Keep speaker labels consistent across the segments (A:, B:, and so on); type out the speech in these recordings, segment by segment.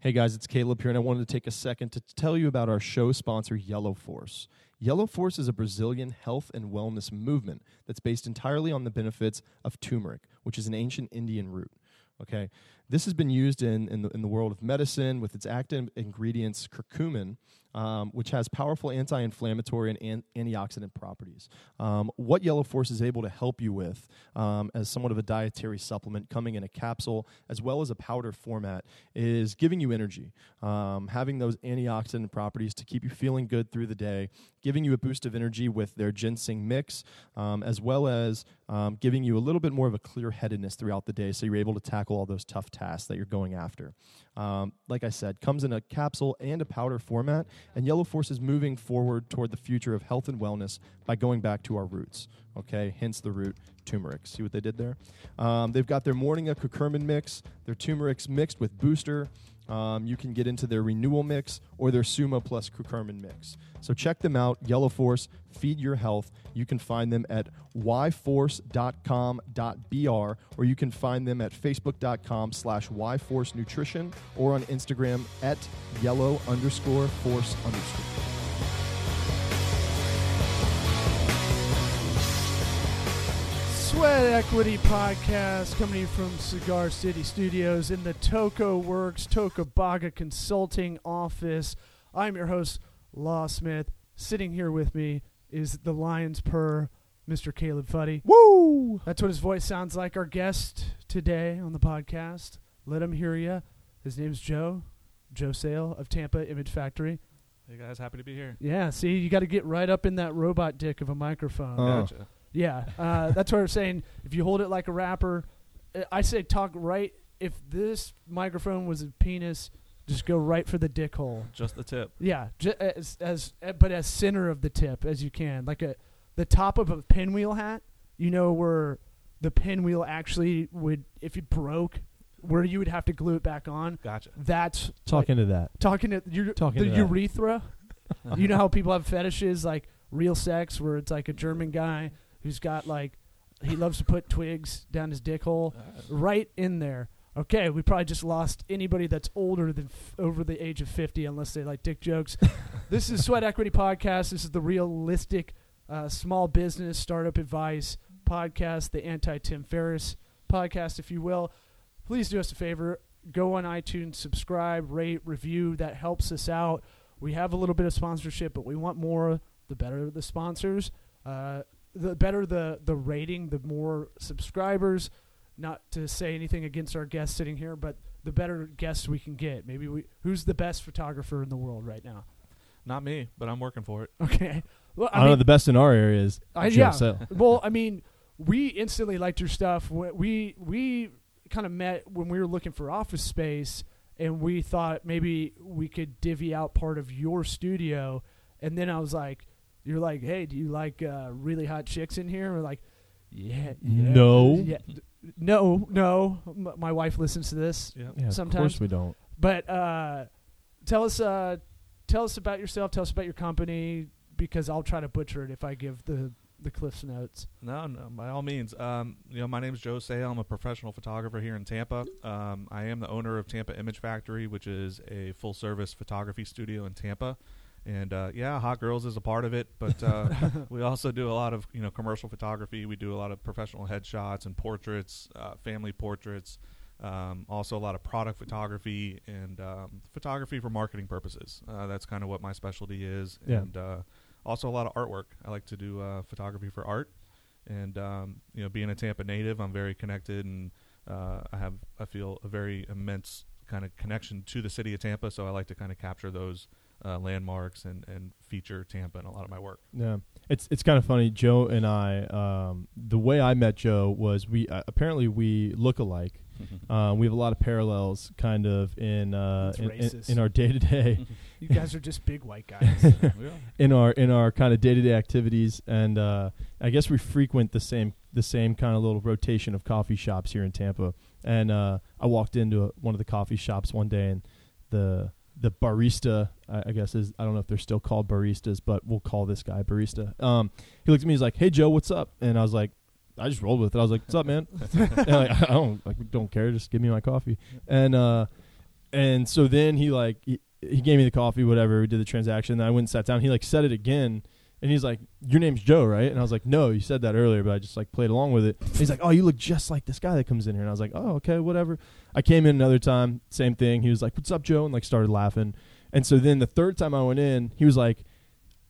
A: Hey guys, it's Caleb here, and I wanted to take a second to tell you about our show sponsor, Yellow Force. Yellow Force is a Brazilian health and wellness movement that's based entirely on the benefits of turmeric, which is an ancient Indian root. Okay, this has been used in, in, the, in the world of medicine with its active ingredients, curcumin, um, which has powerful anti inflammatory and an- antioxidant properties. Um, what Yellow Force is able to help you with um, as somewhat of a dietary supplement coming in a capsule as well as a powder format is giving you energy, um, having those antioxidant properties to keep you feeling good through the day, giving you a boost of energy with their ginseng mix, um, as well as um, giving you a little bit more of a clear headedness throughout the day so you're able to tackle all those tough tasks that you're going after. Um, like I said, comes in a capsule and a powder format, and Yellow Force is moving forward toward the future of health and wellness by going back to our roots. Okay, hence the root turmeric. See what they did there? Um, they've got their morning of curcumin mix, their turmeric mixed with booster. Um, you can get into their renewal mix or their sumo plus curcumin mix. So check them out, Yellow Force, Feed Your Health. You can find them at yforce.com.br or you can find them at facebook.com slash yforce nutrition or on Instagram at yellow underscore force underscore.
B: Sweat Equity Podcast coming to you from Cigar City Studios in the Toco Works Tocobaga Consulting Office. I'm your host, Law Smith. Sitting here with me is the Lions Purr, Mr. Caleb Fuddy.
A: Woo!
B: That's what his voice sounds like. Our guest today on the podcast. Let him hear you. His name's Joe, Joe Sale of Tampa Image Factory.
C: Hey guys, happy to be here.
B: Yeah, see, you got to get right up in that robot dick of a microphone.
A: Uh.
C: Gotcha.
B: Yeah, uh, that's what I'm saying. If you hold it like a rapper, uh, I say talk right. If this microphone was a penis, just go right for the dick hole.
C: Just the tip.
B: Yeah, ju- as, as uh, but as center of the tip as you can, like a the top of a pinwheel hat. You know where the pinwheel actually would, if it broke, where you would have to glue it back on.
C: Gotcha.
B: That's
A: Talking to that.
B: talking to your
A: Talking
B: the
A: to that.
B: urethra. you know how people have fetishes like real sex, where it's like a German guy who's got like he loves to put twigs down his dick hole, right in there. Okay, we probably just lost anybody that's older than f- over the age of fifty, unless they like dick jokes. this is Sweat Equity Podcast. This is the realistic uh, small business startup advice podcast, the anti Tim Ferriss podcast, if you will. Please do us a favor. Go on iTunes, subscribe, rate, review. That helps us out. We have a little bit of sponsorship, but we want more. The better the sponsors, uh, the better the the rating, the more subscribers. Not to say anything against our guests sitting here, but the better guests we can get. Maybe we who's the best photographer in the world right now?
C: Not me, but I'm working for it.
B: Okay. Well,
A: I, don't know. The best in our area is
B: I-
A: Joe
B: yeah.
A: Sale.
B: well, I mean, we instantly liked your stuff. We we, we kind of met when we were looking for office space, and we thought maybe we could divvy out part of your studio. And then I was like, "You're like, hey, do you like uh, really hot chicks in here?" We're like, "Yeah, yeah,
A: No.
B: yeah, d- no, no." M- my wife listens to this,
C: Yeah.
A: Yeah,
B: Sometimes-
A: Of course we don't.
B: but uh, tell us, uh, tell us about yourself. Tell us about your company because I'll try to butcher it if I give the the Cliff's notes.
C: No, no, by all means. Um, you know, my name is Joe Sale. I'm a professional photographer here in Tampa. Um, I am the owner of Tampa Image Factory, which is a full service photography studio in Tampa. And uh, yeah, Hot Girls is a part of it, but uh, we also do a lot of you know commercial photography. We do a lot of professional headshots and portraits, uh, family portraits. Um, also, a lot of product photography and um, photography for marketing purposes. Uh, that's kind of what my specialty is.
A: Yeah.
C: And uh, also a lot of artwork. I like to do uh, photography for art, and um, you know, being a Tampa native, I'm very connected, and uh, I have I feel a very immense kind of connection to the city of Tampa. So I like to kind of capture those uh, landmarks and and feature Tampa in a lot of my work.
A: Yeah, it's it's kind of funny. Joe and I, um, the way I met Joe was we uh, apparently we look alike. Uh, we have a lot of parallels, kind of in uh, in, in, in our day to day,
B: You guys are just big white guys.
A: in our in our kind of day to day activities, and uh, I guess we frequent the same the same kind of little rotation of coffee shops here in Tampa. And uh, I walked into a, one of the coffee shops one day, and the the barista, I, I guess is I don't know if they're still called baristas, but we'll call this guy barista. Um, he looked at me, he's like, "Hey Joe, what's up?" And I was like, I just rolled with it. I was like, "What's up, man?" and like, I don't like don't care. Just give me my coffee. And uh, and so then he like he, he gave me the coffee, whatever. We did the transaction. Then I went and sat down. He like said it again, and he's like, "Your name's Joe, right?" And I was like, "No, you said that earlier, but I just like played along with it." And he's like, "Oh, you look just like this guy that comes in here." And I was like, "Oh, okay, whatever." I came in another time, same thing. He was like, "What's up, Joe?" and like started laughing. And so then the third time I went in, he was like,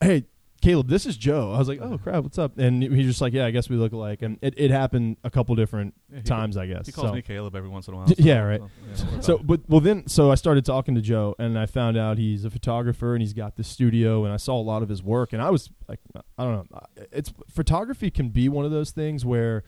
A: "Hey, Caleb, this is Joe." I was like, "Oh crap, what's up?" And he's just like, "Yeah, I guess we look alike." And it, it happened a couple different
C: Yeah, he-
A: times, I guess.
C: He calls
A: So-
C: me Caleb every once in a while.
A: D- yeah, right.
C: so, yeah,
A: so, but well, then, so I started talking to Joe, and I found out he's a photographer, and he's got this studio, and I saw a lot of his work, and I was like, I don't know, it's photography can be one of those things where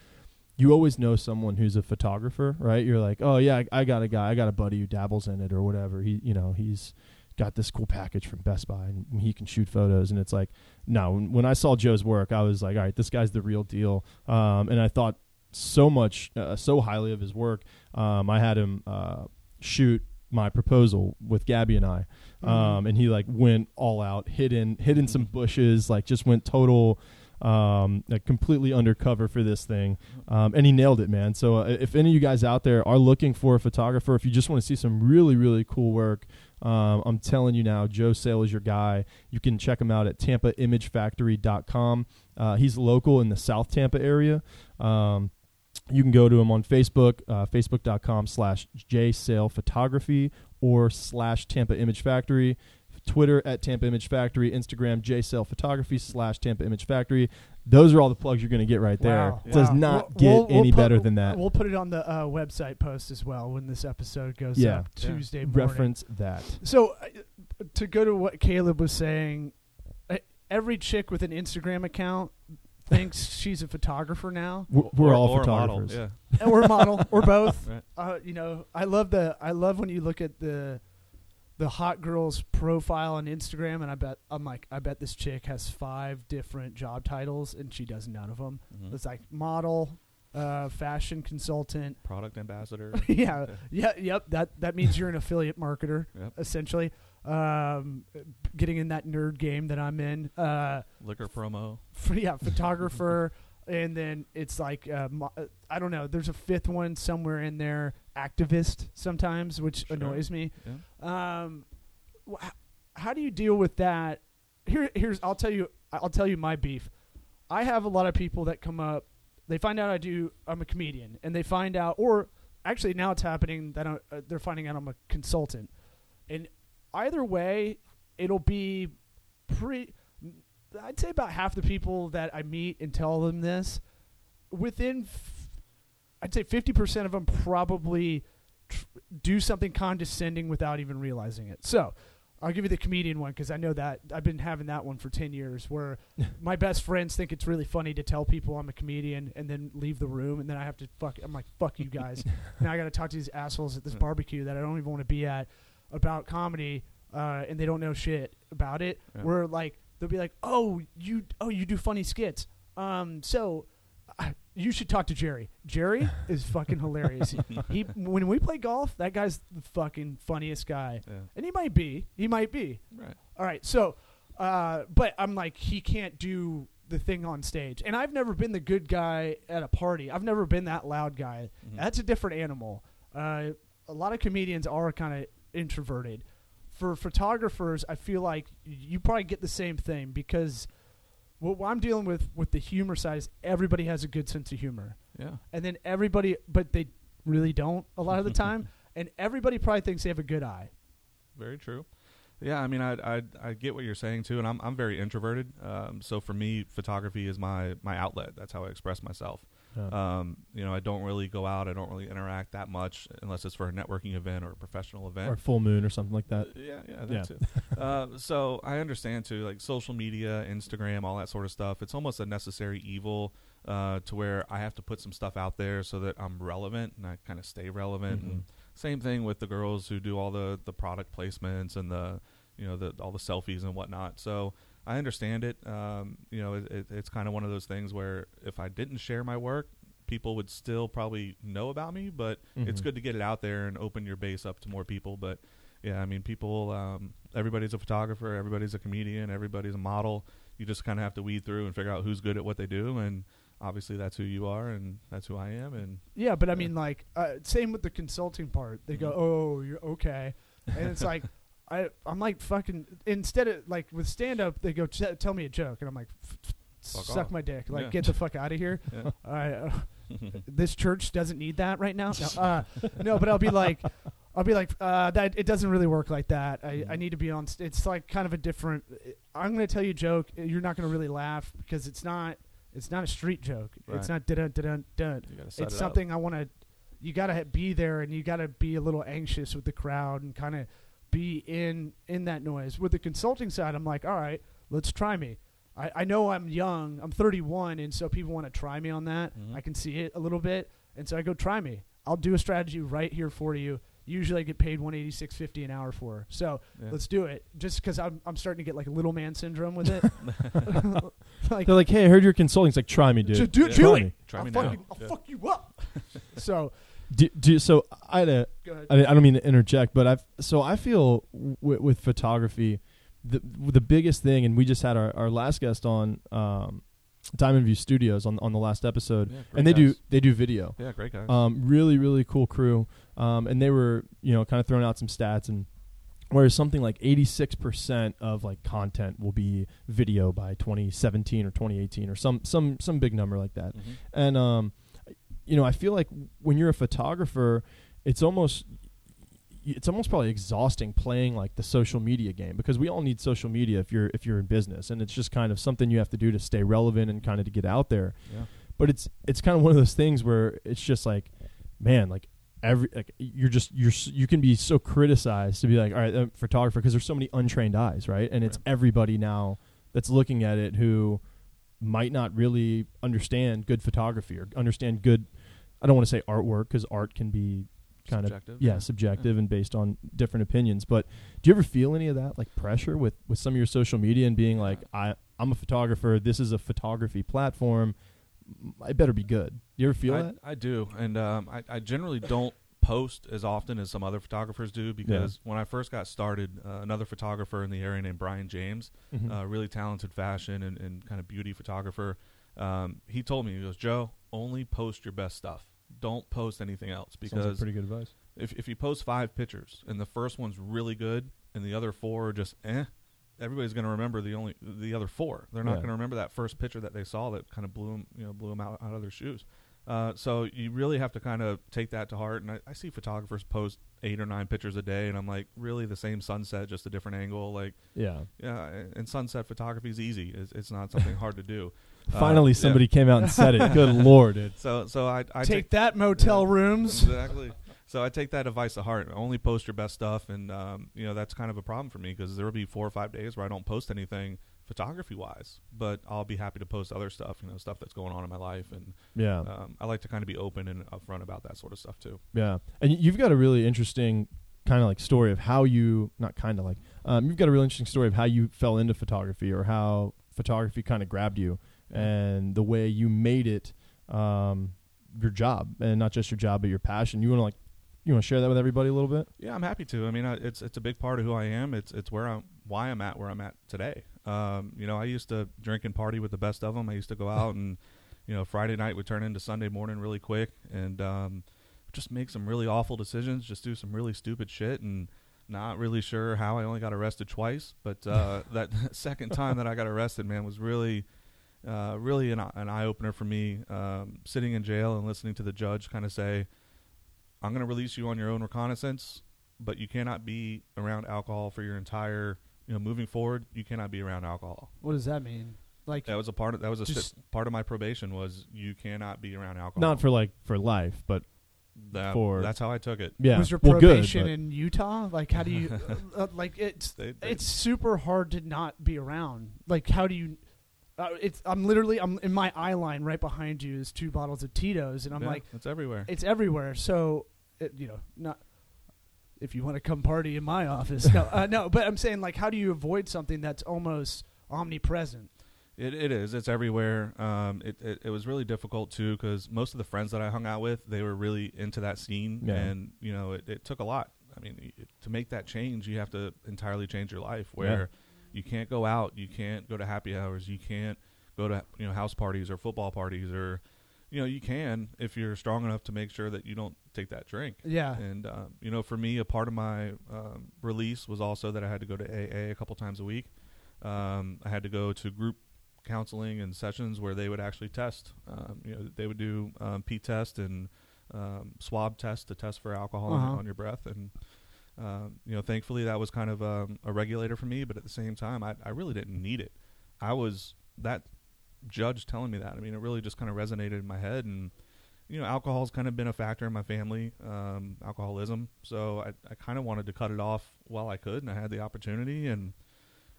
A: you always know someone who's a photographer, right? You're like, oh yeah, I, I got a guy, I got a buddy who dabbles in it or whatever. He, you know, he's got this cool package from Best Buy, and he can shoot photos, and it's like, no. When, when I saw Joe's work, I was like, all right, this guy's the real deal, um, and I thought so much, uh, so highly of his work. Um, I had him uh, shoot my proposal with Gabby and I, um, and he like went all out, hid in hid in some bushes, like just went total, um, like completely undercover for this thing, um, and he nailed it, man. So uh, if any of you guys out there are looking for a photographer, if you just want to see some really really cool work. Um, I'm telling you now, Joe Sale is your guy. You can check him out at tampaimagefactory.com. Uh, he's local in the South Tampa area. Um, you can go to him on Facebook, uh, facebook.com slash jsalephotography or slash Tampa Image Factory. Twitter at Tampa Image Factory, Instagram jsale photography slash Tampa Image Factory. Those are all the plugs you're going to get right there.
B: Wow.
A: It does
B: Wow.
A: not
B: We'll-
A: get
B: we'll- we'll
A: any
B: put-
A: better than that.
B: We'll put it on the uh, website post as well when this episode goes
A: Yeah.
B: up
C: Yeah.
B: Tuesday morning.
A: Reference that.
B: So, uh, to go to what Caleb was saying, uh, every chick with an Instagram account thinks she's a photographer now,
A: We're, we're
C: Or-
A: all
C: or a model,
A: photographers.
C: Yeah.
B: or a model, or both.
C: Right.
B: Uh, you know, I love the I love when you look at the the hot girl's profile on Instagram, and I bet I'm like, I bet this chick has five different job titles, and she does none of them.
C: Mhm.
B: It's like model, uh, fashion consultant.
C: Product ambassador.
B: yeah, yeah, yep. That that means you're an affiliate marketer,
C: Yep.
B: essentially. Um, getting in that nerd game that I'm in. Uh,
C: Liquor promo.
B: f- yeah, photographer, and then it's like uh, mo- uh, I don't know. There's a fifth one somewhere in there. Activist sometimes, which
C: Sure.
B: annoys me.
C: Yeah.
B: Um, wh- how do you deal with that? Here, here's I'll tell you. I'll tell you my beef. I have a lot of people that come up. They find out I do. I'm a comedian, and they find out, or actually now it's happening that uh, they're finding out I'm a consultant. And either way, it'll be pretty. I'd say about half the people that I meet and tell them this, within, I'd say fifty percent of them probably tr- do something condescending without even realizing it. So. I'll give you the comedian one because I know that I've been having that one for ten years. Where my best friends think it's really funny to tell people I'm a comedian and then leave the room, and then I have to fuck. I'm like, fuck you guys. now I got to talk to these assholes at this barbecue that I don't even want to be at about comedy, uh, and they don't know shit about it.
C: Yeah.
B: Where like they'll be like, oh you oh you do funny skits. Um, so you should talk to Jerry. Jerry is fucking hilarious. he when we play golf, that guy's the fucking funniest guy,
C: Yeah.
B: and he might be. He might be.
C: Right.
B: All right, so, uh, but I'm like, he can't do the thing on stage, and I've never been the good guy at a party. I've never been that loud guy.
C: Mhm.
B: That's a different animal. Uh, a lot of comedians are kind of introverted. For photographers, I feel like you probably get the same thing because what I'm dealing with with the humor side is everybody has a good sense of humor,
C: Yeah.
B: and then everybody, but they really don't a lot of the time, and everybody probably thinks they have a good eye.
C: Very true. Yeah, I mean, I I I get what you're saying too, and I'm I'm very introverted. Um, so for me, photography is my my outlet. That's how I express myself.
A: Yeah.
C: Um, you know, I don't really go out. I don't really interact that much unless it's for a networking event or a professional event.
A: or full moon or something like that.
C: Uh, yeah, yeah, that
A: Yeah.
C: too. uh, so I understand too, like social media, Instagram, all that sort of stuff. It's almost a necessary evil uh, to where I have to put some stuff out there so that I'm relevant and I kind of stay relevant.
A: Mhm.
C: And same thing with the girls who do all the the product placements and the you know the all the selfies and whatnot. So I understand it. Um, you know, it, it, it's kind of one of those things where if I didn't share my work, people would still probably know about me. But it's
A: Mhm.
C: good to get it out there and open your base up to more people. But yeah, I mean, people. Um, everybody's a photographer. Everybody's a comedian. Everybody's a model. You just kind of have to weed through and figure out who's good at what they do. And obviously that's who you are and that's who I am. And
B: Yeah, but I mean, like, uh, same with the consulting part. They go,
C: Mhm.
B: "Oh, you're okay," and it's like, I, I'm like fucking. Instead of like with stand up, they go, "T- "Tell me a joke," and I'm like,
C: Fuck
B: "Suck
C: off.
B: my dick!" Like,
C: Yeah.
B: get the fuck out of here.
C: Yeah.
B: I, uh, this church doesn't need that right now. No, uh, no, but I'll be like, I'll be like, uh, that it doesn't really work like that. I, I need to be on. St- it's like kind of a different. I'm gonna tell you a joke. You're not gonna really laugh because it's not. It's not a street joke. It's not dun dun dun dun.
C: you gotta set
B: It's
C: it up.
B: something I want to. You gotta be there, and you gotta be a little anxious with the crowd, and kind of be in in that noise. With the consulting side, I'm like, all right, let's try me. I, I know I'm young. I'm 31, and so people want to try me on that.
C: Mhm.
B: I can see it a little bit, and so I go try me. I'll do a strategy right here for you. Usually, I get paid 186.50 an hour for. So
C: Yeah.
B: let's do it. Just because I'm I'm starting to get like a little man syndrome with it. like,
A: They're like, hey, I heard you're consulting. It's like, try me, dude.
B: "Ju- do,
C: Yeah.
B: do
A: Try
B: it.
A: me.
C: Try
B: I'll
C: me
B: fucking,
C: now.
B: I'll
C: Yeah.
B: fuck you up. so
A: Do, do, so I had a
B: go ahead.
A: I, I don't mean to interject, but I've so I feel w- with photography, the the biggest thing, and we just had our, our last guest on um, Diamond View Studios on on the last episode,
C: Yeah,
A: and they do they do video.
C: Yeah, great guys.
A: Um, really really cool crew, um, and they were you know kind of throwing out some stats and. Whereas something like 86% of like content will be video by 2017 or 2018 or some some some big number like that.
C: Mhm.
A: And um, you know, I feel like when you're a photographer, it's almost it's almost probably exhausting playing like the social media game because we all need social media if you're if you're in business and it's just kind of something you have to do to stay relevant and kind of to get out there.
C: Yeah.
A: But it's it's kind of one of those things where it's just like, man, like every like you're just you're you can be so criticized to be like, all right, uh, photographer because there's so many untrained eyes, right? And it's everybody now that's looking at it who might not really understand good photography or understand good. I don't want to say artwork because art can be kind of
C: Subjective,
A: yeah
C: yeah.
A: subjective and based on different opinions. But do you ever feel any of that like pressure with with some of your social media and being like, I I'm a photographer. This is a photography platform. I better be good. You ever feel
C: I,
A: that?
C: I do, and um, I, I generally don't post as often as some other photographers do because when I first got started, uh, another photographer in the area named Brian James,
A: Mhm.
C: uh, really talented fashion and, and kind of beauty photographer, um, he told me he goes, Joe, only post your best stuff. Don't post anything else
A: Sounds like
C: because
A: pretty good advice.
C: if if you post five pictures and the first one's really good and the other four are just eh, everybody's going to remember the only the other four. They're not
A: Yeah.
C: going to remember that first picture that they saw that kind of blew them you know blew them out, out of their shoes. Uh, so you really have to kind of take that to heart. And I, I see photographers post eight or nine pictures a day, and I'm like, really the same sunset, just a different angle. Like,
A: Yeah.
C: yeah, and sunset photography is easy. It's, it's not something hard to do. Uh,
A: Finally,
C: yeah.
A: somebody came out and said it. Good lord, dude.
C: So so I, I
B: Take that, motel rooms.
C: exactly. So I take that advice to heart. Only post your best stuff, and um, you know that's kind of a problem for me because there will be four or five days where I don't post anything photography wise, but I'll be happy to post other stuff. You know, stuff that's going on in my life, and
A: Yeah.
C: um, I like to kind of be open and upfront about that sort of stuff too.
A: Yeah, and you've got a really interesting kind of like story of how you not kind of like um, you've got a really interesting story of how you fell into photography or how photography kind of grabbed you and the way you made it um, your job and not just your job but your passion. You want to like you want to share that with everybody a little bit?
C: Yeah, I'm happy to. I mean, I, it's it's a big part of who I am. It's it's where I'm why I'm at where I'm at today. Um, you know, I used to drink and party with the best of them. I used to go out and you know Friday night would turn into Sunday morning really quick and um, just make some really awful decisions. Just do some really stupid shit and not really sure how I only got arrested twice. But uh, that second time that I got arrested, man, was really. Uh, really an, an eye opener for me. Um, sitting in jail and listening to the judge kind of say, I'm going to release you on your own recognizance, but you cannot be around alcohol for your entire, you know, moving forward. You cannot be around alcohol.
B: What does that mean? Like,
C: That was a part of that was a
B: Just-
C: st- part of my probation was you cannot be around alcohol.
A: Not for like for life, but
C: that,
A: for-
C: that's how I took it.
A: yeah.
B: was your
A: well, good,
B: probation
A: but-
B: in Utah? Like, how do you, uh, uh, like, it's
C: They- they-
B: it's super hard to not be around. Like, how do you? Uh, it's I'm literally I'm in my eye line right behind you is two bottles of Tito's, and I'm
C: yeah,
B: like,
C: it's everywhere.
B: it's everywhere. So, it, you know, not if you want to come party in my office. No, uh, no. But I'm saying, like, how do you avoid something that's almost omnipresent?
C: It, it is. It's everywhere. Um, it, it, it was really difficult too because most of the friends that I hung out with, they were really into that scene,
A: Yeah.
C: and you know, it, it took a lot. I mean, y- to make that change, you have to entirely change your life. Where you can't go out, you can't go to happy hours, you can't go to you know house parties or football parties or you know you can if you're strong enough to make sure that you don't take that drink.
B: Yeah.
C: And um, you know, for me, a part of my um, release was also that I had to go to AA a couple times a week. Um, I had to go to group counseling and sessions where they would actually test. Um, you know, they would do um, P test and um, swab test to test for alcohol
B: Uh-huh.
C: on, your breath. And um, you know, thankfully that was kind of um, a regulator for me. But at the same time, I, I really didn't need it. I was that judge telling me that. I mean, it really just kind of resonated in my head and you know, alcohol's kind of been a factor in my family, um, alcoholism. So I, I kind of wanted to cut it off while I could, and I had the opportunity, and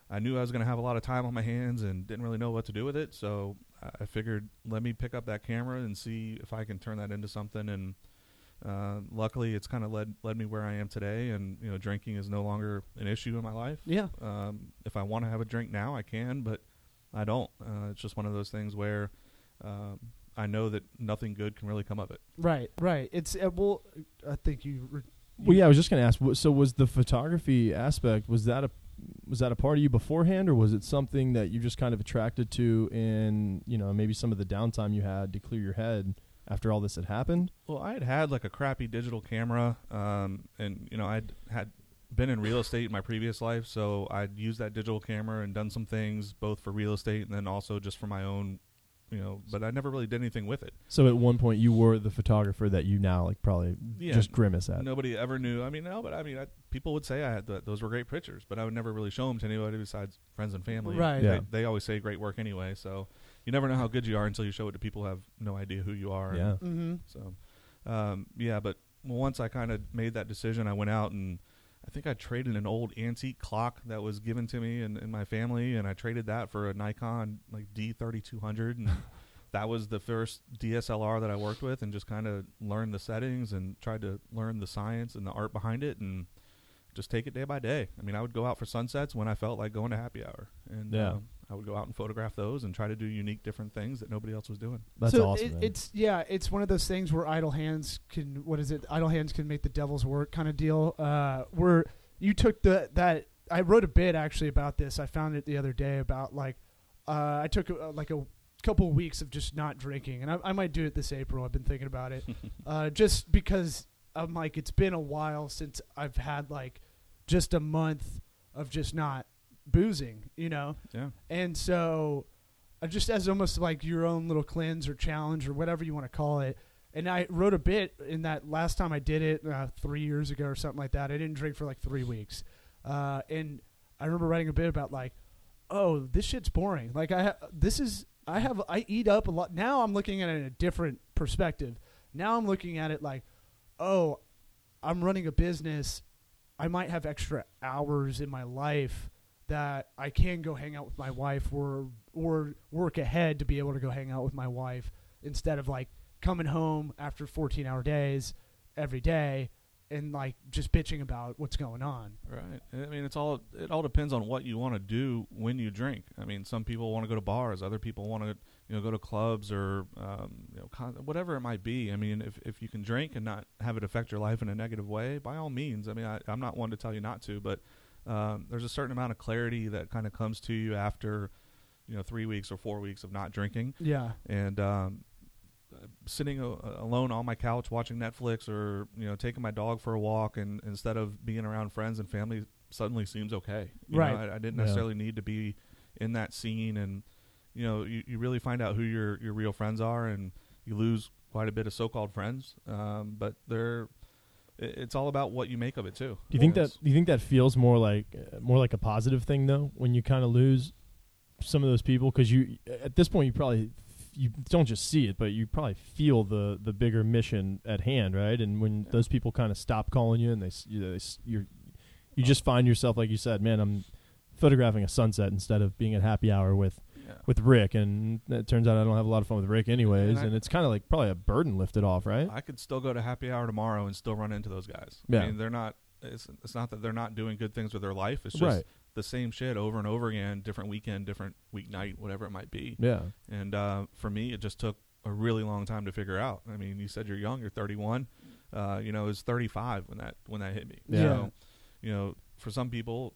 C: I knew I was going to have a lot of time on my hands and didn't really know what to do with it. So I figured, let me pick up that camera and see if I can turn that into something. And uh, luckily, it's kind of led led me where I am today. And you know, drinking is no longer an issue in my life.
B: Yeah.
C: Um, if I want to have a drink now, I can, but I don't. Uh, it's just one of those things where um, I know that nothing good can really come of it.
B: Right. Right. It's uh, well. I think you. Re-
A: Well, yeah, I was just going to ask. So, was the photography aspect was that a was that a part of you beforehand, or was it something that you just kind of attracted to in you know maybe some of the downtime you had to clear your head after all this had happened?
C: Well, I had had like a crappy digital camera, um, and you know I'd had been in real estate in my previous life, so I'd used that digital camera and done some things both for real estate and then also just for my own, you know. But I never really did anything with it.
A: So, at one point, you were the photographer that you now like probably
C: Yeah.
A: just grimace at.
C: Nobody ever knew. I mean, no, but I mean, I, people would say I had th- those were great pictures, but I would never really show them to anybody besides friends and family.
B: Right.
A: Yeah.
C: They, they always say great work anyway, so you never know how good you are until you show it to people who have no idea who you are.
A: Yeah.
B: mm-hmm.
C: So, um, yeah, but once I kind of made that decision, I went out and I think I traded an old antique clock that was given to me and, and my family, and I traded that for a Nikon like D3200, and that was the first DSLR that I worked with, and just kind of learned the settings and tried to learn the science and the art behind it, and just take it day by day. I mean, I would go out for sunsets when I felt like going to happy hour, and
A: Yeah.
C: um, I would go out and photograph those and try to do unique, different things that nobody else was doing.
A: That's
B: so
A: awesome.
B: It, it's yeah, it's one of those things where idle hands can what is it? Idle hands can make the devil's work kind of deal. Uh, where you took the that I wrote a bit actually about this. I found it the other day about like uh, I took uh, like a couple of weeks of just not drinking, and I, I might do it this April. I've been thinking about it, uh, just because I'm like it's been a while since I've had like just a month of just not boozing, you know.
C: Yeah.
B: And so, uh, just as almost like your own little cleanse or challenge or whatever you want to call it. And I wrote a bit in that last time I did it uh, three years ago or something like that. I didn't drink for like three weeks, uh, and I remember writing a bit about like, oh, this shit's boring. Like I, ha- this is I have I eat up a lot. Now I'm looking at it in a different perspective. Now I'm looking at it like, oh, I'm running a business. I might have extra hours in my life that I can go hang out with my wife or or work ahead to be able to go hang out with my wife instead of like coming home after 14 hour days every day and like just bitching about what's going on.
C: Right. I mean, it's all it all depends on what you want to do when you drink. I mean, some people want to go to bars, other people want to you know go to clubs or um, you know con- whatever it might be. I mean, if if you can drink and not have it affect your life in a negative way, by all means. I mean, I, I'm not one to tell you not to, but um, there's a certain amount of clarity that kind of comes to you after you know three weeks or four weeks of not drinking
B: Yeah.
C: and um, sitting a- alone on my couch watching Netflix or you know taking my dog for a walk and instead of being around friends and family suddenly seems okay. You know,
B: Right.
C: I, I didn't
A: Yeah.
C: necessarily need to be in that scene and you know you, you really find out who your your real friends are and you lose quite a bit of so-called friends um, but they're it's all about what you make of it too.
A: Do you think that do you think that feels more like uh, more like a positive thing though when you kind of lose some of those people because you at this point you probably you don't just see it but you probably feel the the bigger mission at hand right and when
C: Yeah.
A: those people kind of stop calling you and they you know, they you're you just find yourself like you said man I'm photographing a sunset instead of being at happy hour with
C: yeah.
A: with Rick and it turns out I don't have a lot of fun with Rick anyways
C: And I-
A: and it's kind of like probably a burden lifted off right
C: I could still go to happy hour tomorrow and still run into those guys.
A: Yeah.
C: I mean, they're not. It's, it's not that they're not doing good things with their life. It's just
A: right
C: the same shit over and over again, different weekend, different weeknight, whatever it might be.
A: yeah
C: And uh, for me, it just took a really long time to figure out. I mean, you said you're young, you're 31. Uh, you know, it was 35 when that when that hit me.
A: Yeah.
C: So, you know, for some people,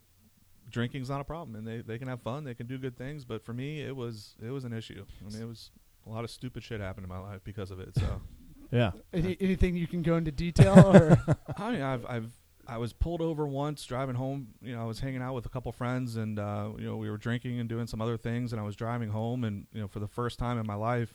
C: drinking's not a problem, and they they can have fun, they can do good things. But for me, it was it was an issue. I mean, it was a lot of stupid shit happened in my life because of it. So
A: Yeah.
B: Any, anything you can go into detail or
C: I mean, I've I've I was pulled over once driving home. You know, I was hanging out with a couple friends, and uh, you know, we were drinking and doing some other things. And I was driving home, and you know, for the first time in my life,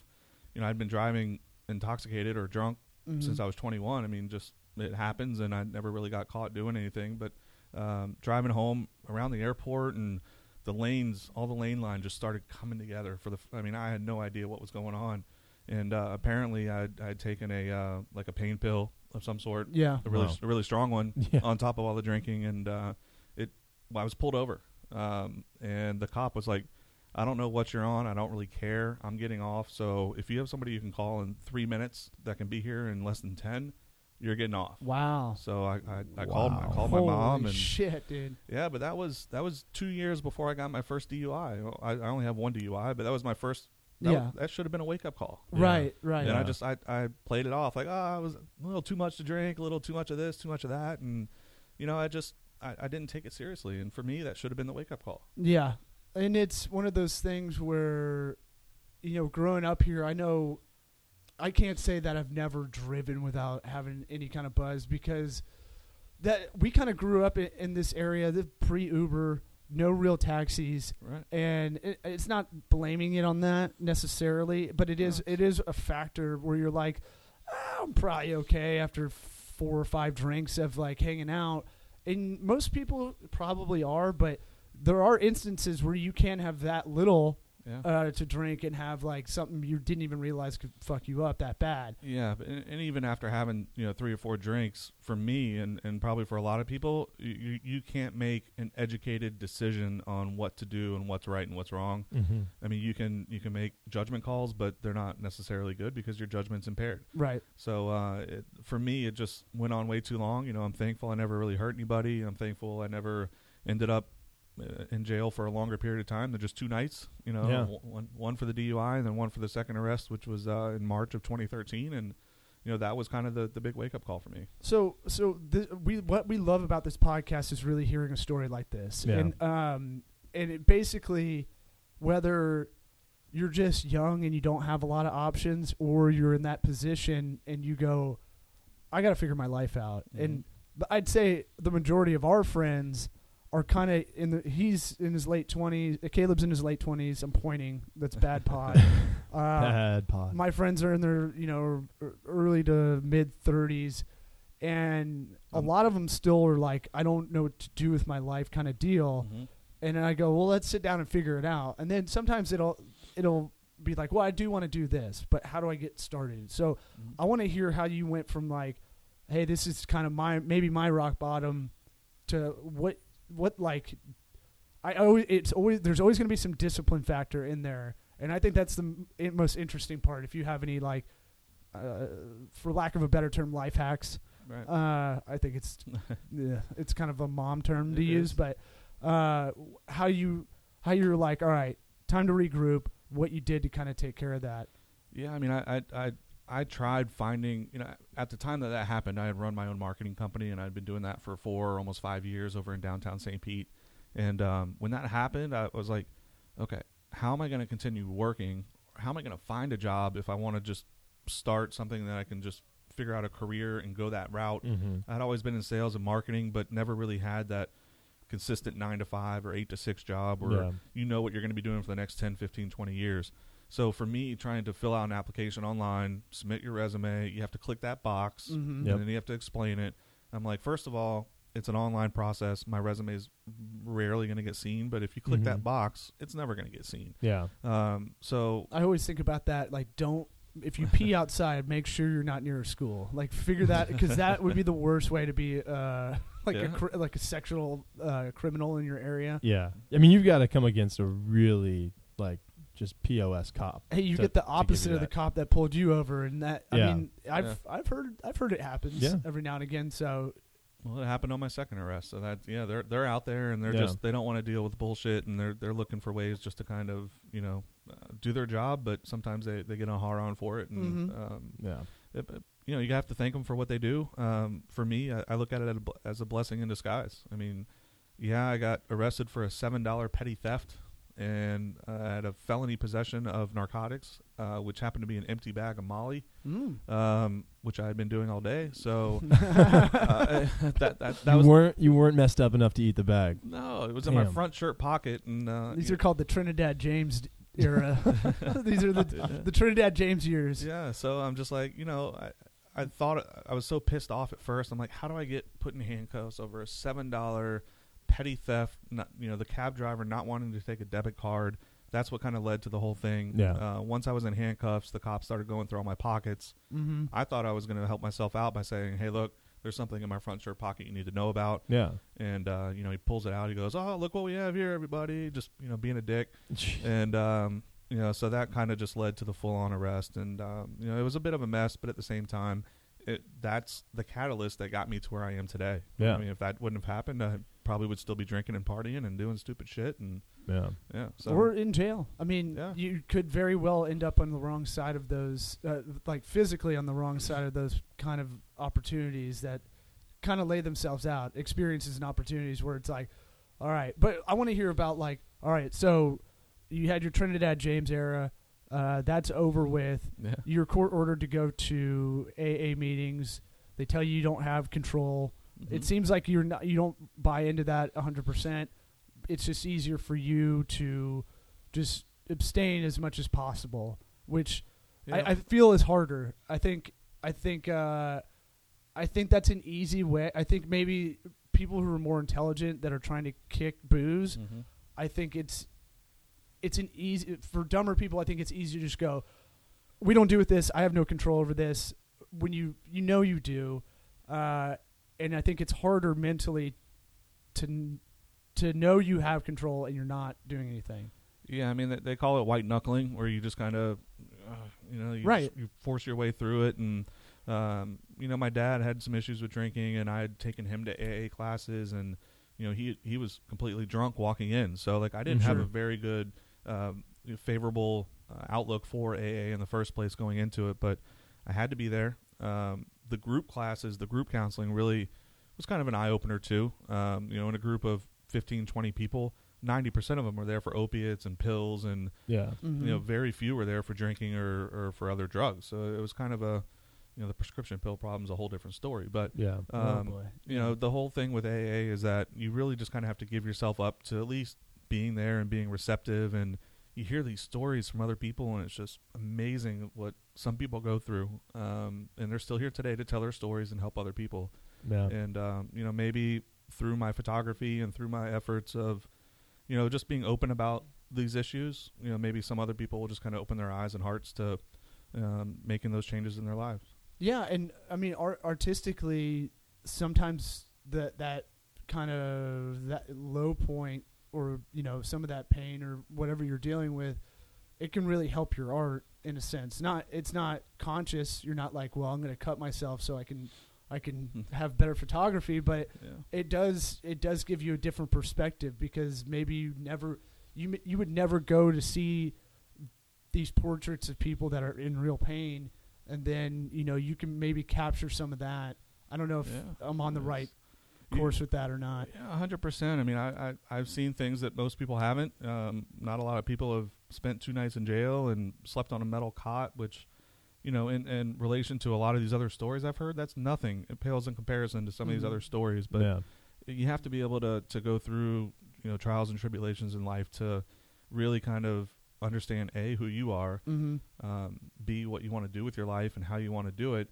C: you know, I'd been driving intoxicated or drunk
B: Mhm.
C: since I was 21. I mean, just it happens, and I never really got caught doing anything. But um, driving home around the airport and the lanes, all the lane line just started coming together. For the, f- I mean, I had no idea what was going on, and uh, apparently I'd, I'd taken a uh, like a pain pill of some sort,
B: yeah.
C: a really
A: Wow.
C: a really strong one,
A: Yeah.
C: on top of all the drinking, and uh, it, well, I was pulled over, um, and the cop was like. I don't know what you're on. I don't really care. I'm getting off. So if you have somebody you can call in three minutes that can be here in less than ten, you're getting off.
B: Wow.
C: So I I, I called I called
B: Holy
C: my mom and
B: shit, dude.
C: yeah, but that was that was two years before I got my first DUI. Oh, I, I only have one DUI, but that was my first. That,
B: Yeah.
C: that should have been a wake up call.
A: Yeah.
B: Right, right.
C: And I just I, I played it off like ah, oh I was a little too much to drink, a little too much of this, too much of that, and you know I just I, I didn't take it seriously. And for me, that should have been the wake up call.
B: Yeah. And it's one of those things where, you know, growing up here, I know I can't say that I've never driven without having any kind of buzz because that we kind of grew up in, in this area, the pre Uber, no real taxis.
C: Right.
B: And it, it's not blaming it on that necessarily, but it is it is a factor where you're like, "Ah, I'm probably okay after four or five drinks of like hanging out. And most people probably are, but there are instances where you can have that little
C: Yeah.
B: uh, to drink and have like something you didn't even realize could fuck you up that bad.
C: Yeah, and, and even after having you know three or four drinks, for me and, and probably for a lot of people, you, you you can't make an educated decision on what to do and what's right and what's wrong.
A: Mm-hmm.
C: I mean, you can you can make judgment calls, but they're not necessarily good because your judgment's impaired.
B: Right.
C: So uh, it, for me, it just went on way too long. You know, I'm thankful I never really hurt anybody. I'm thankful I never ended up in jail for a longer period of time than just two nights. You know,
A: Yeah.
C: one one for the DUI and then one for the second arrest, which was uh, in March of 2013, and you know that was kind of the, the big wake up call for me.
B: So, so th- we what we love about this podcast is really hearing a story like this,
A: Yeah.
B: and um, and it basically whether you're just young and you don't have a lot of options, or you're in that position and you go, I got to figure my life out,
C: Mhm.
B: and but I'd say the majority of our friends are kind of in the he's in his late 20s caleb's in his late 20s i'm pointing that's bad pod uh,
A: Bad pod.
B: my friends are in their you know er- early to mid 30s and a
C: Um,
B: lot of them still are like i don't know what to do with my life kind of deal
C: Mhm.
B: and i go well let's sit down and figure it out and then sometimes it'll it'll be like well i do want to do this but how do i get started so
C: Mhm.
B: i want to hear how you went from like hey this is kind of my maybe my rock bottom to what what like i always it's always there's always going to be some discipline factor in there and i think that's the m- most interesting part if you have any like uh, for lack of a better term life hacks
C: Right.
B: uh, I think it's yeah, it's kind of a mom term to
C: It
B: use,
C: is.
B: but uh, how you how you're like, all right, time to regroup. What you did to kind of take care of that.
C: Yeah, I mean, I, I, I, I tried finding, you know, at the time that that happened, I had run my own marketing company and I'd been doing that for four, almost five years over in downtown St. Pete. And um, when that happened, I was like, okay, how am I going to continue working? How am I going to find a job if I want to just start something that I can just figure out a career and go that route?
A: Mm-hmm.
C: I'd always been in sales and marketing, but never really had that consistent nine to five or eight to six job where
A: Yeah.
C: you know what you're going to be doing for the next 10, 15, 20 years. So for me, trying to fill out an application online, submit your resume, you have to click that box
B: Mm-hmm.
A: Yep.
C: and then you have to explain it. I'm like, first of all, it's an online process. My resume is rarely going to get seen, but if you click
A: Mhm.
C: that box, it's never going to get seen.
A: Yeah.
C: Um, so
B: I always think about that. Like, don't if you pee outside, make sure you're not near a school. Like, figure that because that would be the worst way to be uh, like a
C: Yeah.
B: cr- like a sexual uh, criminal in your area.
A: Yeah. I mean, you've got to come against a really like just pos cop.
B: Hey, you
A: to-
B: get the opposite of the cop that pulled you over, and that I
A: Yeah.
B: mean, I've
C: Yeah.
B: I've heard I've heard it happens
A: Yeah.
B: every now and again. So
C: Well, it happened on my second arrest. So that yeah, they're they're out there and they're
A: Yeah.
C: just they don't want to deal with bullshit and they're they're looking for ways just to kind of you know uh, do their job, but sometimes they they get a hard on for it and
B: Mhm.
C: um,
A: Yeah.
C: it- it- you know you have to thank them for what they do. Um, for me, I, I look at it as a, bl- as a blessing in disguise. I mean, Yeah, I got arrested for a seven dollar petty theft and uh, had a felony possession of narcotics, uh, which happened to be an empty bag of Molly,
B: Mm.
C: um, which I had been doing all day. So uh, that that, that
A: you
C: was
A: weren't you weren't messed up enough to eat the bag.
C: no, it was in my front shirt pocket, and uh,
B: These
C: you-
B: are called the Trinidad James era. These are the the Trinidad James years.
C: Yeah, so I'm just like, you know, I I thought I was so pissed off at first. I'm like, how do I get put in handcuffs over a seven dollar petty theft? Not, you know, the cab driver not wanting to take a debit card. That's what kind of led to the whole thing.
A: Yeah.
C: Uh, once I was in handcuffs, the cops started going through all my pockets.
B: Mm-hmm.
C: I thought I was going to help myself out by saying, "Hey, look, there's something in my front shirt pocket you need to know about."
A: Yeah.
C: And uh, you know, he pulls it out. He goes, "Oh, look what we have here, everybody!" Just you know, being a dick and um, you know, so that kind of just led to the full-on arrest, and um, you know, it was a bit of a mess, but at the same time, it that's the catalyst that got me to where I am today.
A: Yeah.
C: I mean, if that wouldn't have happened, I probably would still be drinking and partying and doing stupid shit, and
A: yeah.
C: yeah, so
B: or in jail. I mean,
C: Yeah.
B: you could very well end up on the wrong side of those, uh, like physically on the wrong side of those kind of opportunities that kind of lay themselves out, experiences and opportunities where it's like, all right, but I want to hear about like, all right, so you had your Trinidad James era, uh, that's over with.
C: yeah,
B: You're court ordered to go to AA meetings. They tell you you don't have control. It
C: Mhm.
B: seems like you're not you don't buy into that 100%. It's just easier for you to just abstain as much as possible, which
C: Yeah.
B: I, I feel is harder. I think I think uh, I think that's an easy way. I think maybe people who are more intelligent that are trying to kick booze,
C: Mhm.
B: I think it's it's an easy for dumber people. I think it's easy to just go. We don't do with this. I have no control over this. When you you know you do, uh, and I think it's harder mentally to to know you have control and you're not doing anything.
C: Yeah, I mean they, they call it white knuckling, where you just kind of, uh, you know, you,
B: Right.
C: just- you force your way through it. And um, you know, my dad had some issues with drinking, and I had taken him to AA classes, and you know, he he was completely drunk walking in. So like, I didn't have a very good, um, favorable uh, outlook for AA in the first place going into it, but I had to be there. Um, the group classes, the group counseling, really was kind of an eye opener too. Um, you know, in a group of 15, 20 people. Ninety percent of them were there for opiates and pills, and
A: Yeah.
C: you know, very few were there for drinking or, or for other drugs. So it was kind of a, you know, the prescription pill problem is a whole different story. But
A: Yeah.
B: oh
C: um,
B: boy.
C: you know, the whole thing with AA is that you really just kind of have to give yourself up to at least being there and being receptive. And you hear these stories from other people, and it's just amazing what some people go through. Um, and they're still here today to tell their stories and help other people
A: Yeah.
C: and um, you know maybe through my photography and through my efforts of you know just being open about these issues you know maybe some other people will just kind of open their eyes and hearts to um, making those changes in their lives
B: Yeah, and I mean, art- artistically, sometimes that that kind of that low point, or you know, some of that pain or whatever you're dealing with, it can really help your art in a sense. Not, it's not conscious. You're not like, well, I'm going to cut myself so I can, I can hmm. have better photography, but
C: yeah
B: it does it does give you a different perspective because maybe you never you you would never go to see these portraits of people that are in real pain and then you know you can maybe capture some of that i don't know if
C: Yeah.
B: i'm on the
C: Yes.
B: Right
C: You-
B: course with that or not
C: yeah 100% i mean I, I, i've seen things that most people haven't um, not a lot of people have spent two nights in jail and slept on a metal cot which you know in, in relation to a lot of these other stories i've heard that's nothing it pales in comparison to some of
B: Mhm.
C: these other stories but
A: yeah.
C: you have to be able to to go through you know trials and tribulations in life to really kind of understand a who you are
B: mm-hmm.
C: um, b what you want to do with your life and how you want to do it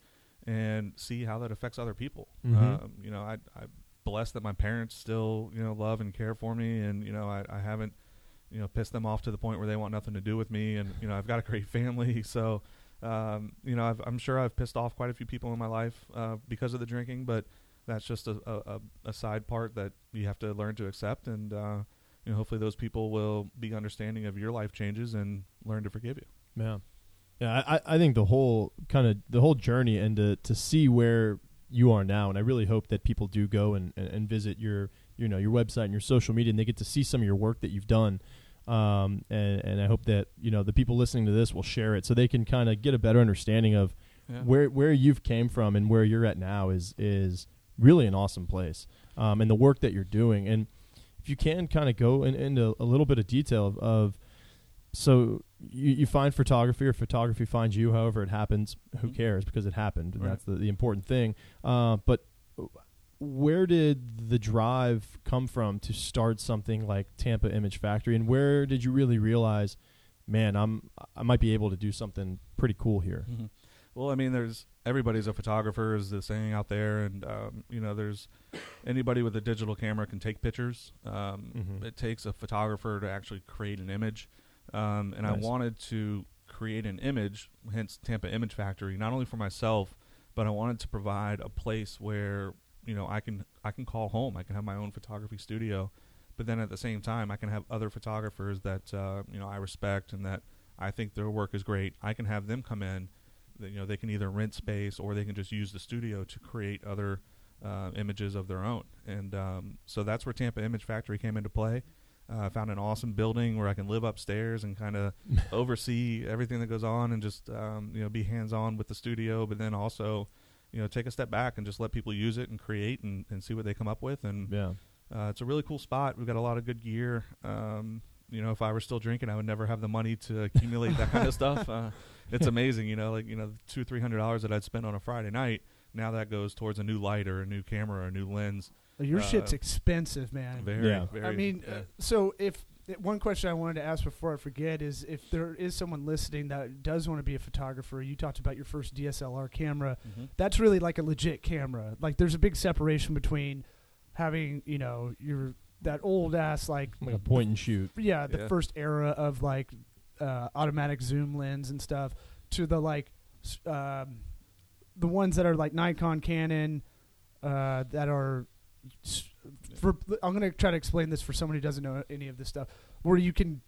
C: and see how that affects other people
A: Mhm.
C: um, you know I, i'm blessed that my parents still you know love and care for me. And you know I, I haven't you know pissed them off to the point where they want nothing to do with me. And you know i've got a great family. So um, you know I've, i'm sure i've pissed off quite a few people in my life uh, because of the drinking. But that's just a, a, a- side part that you have to learn to accept. And uh, you know hopefully those people will be understanding of your life changes and learn to forgive you.
A: Yeah, yeah. I, I- I think the whole kind of the whole journey and to to see where you are now, and I really hope that people do go and, and, and visit your you know your website and your social media, and they get to see some of your work that you've done. Um, and and I hope that you know the people listening to this will share it so they can kind of get a better understanding of
C: yeah.
A: where where you've came from and where you're at now is is really an awesome place. Um, and the work that you're doing and if you can kind of go in, into a little bit of detail of, of so you, you find photography or photography finds you, however it happens. Who
C: Mhm.
A: cares? Because it happened, and
C: Right.
A: that's the, the important thing. Uh, but where did the drive come from to start something like Tampa Image Factory, and where did you really realize, man, I'm I might be able to do something pretty cool here?
C: Mhm. Well, I mean, there's everybody's a photographer, is the saying out there, and um, you know, there's anybody with a digital camera can take pictures. Um,
A: Mhm.
C: It takes a photographer to actually create an image, um, and I wanted to create an image, hence Tampa Image Factory, not only for myself, but I wanted to provide a place where you know I can I can call home. I can have my own photography studio, but then at the same time, I can have other photographers that uh, you know I respect and that I think their work is great. I can have them come in. That, you know, they can either rent space or they can just use the studio to create other uh, images of their own. And um, so that's where Tampa Image Factory came into play. Uh, I found an awesome building where I can live upstairs and kind of oversee everything that goes on and just um, you know be hands on with the studio, but then also you know take a step back and just let people use it and create and, and see what they come up with. And
A: Yeah.
C: uh, it's a really cool spot. We've got a lot of good gear. Um, you know, if I were still drinking, I would never have the money to accumulate that kind of stuff. Uh, it's amazing, you know, like you know, two three hundred dollars that I'd spend on a Friday night. Now that goes towards a new light or a new camera or a new lens.
B: Your
C: Uh,
B: shit's expensive, man.
C: Very,
A: Yeah.
C: very.
B: I mean,
C: yeah.
B: uh, so if one question I wanted to ask before I forget is if there is someone listening that does want to be a photographer, you talked about your first DSLR camera.
C: Mhm.
B: That's really like a legit camera. Like there's a big separation between having, you know, your that old ass like
A: Like a point and shoot.
B: yeah, the
C: Yeah.
B: first era of like uh, automatic zoom lens and stuff to the like um, the ones that are like Nikon, Canon, uh, that are. For I'm gonna try to explain this for someone who doesn't know any of this stuff, where you can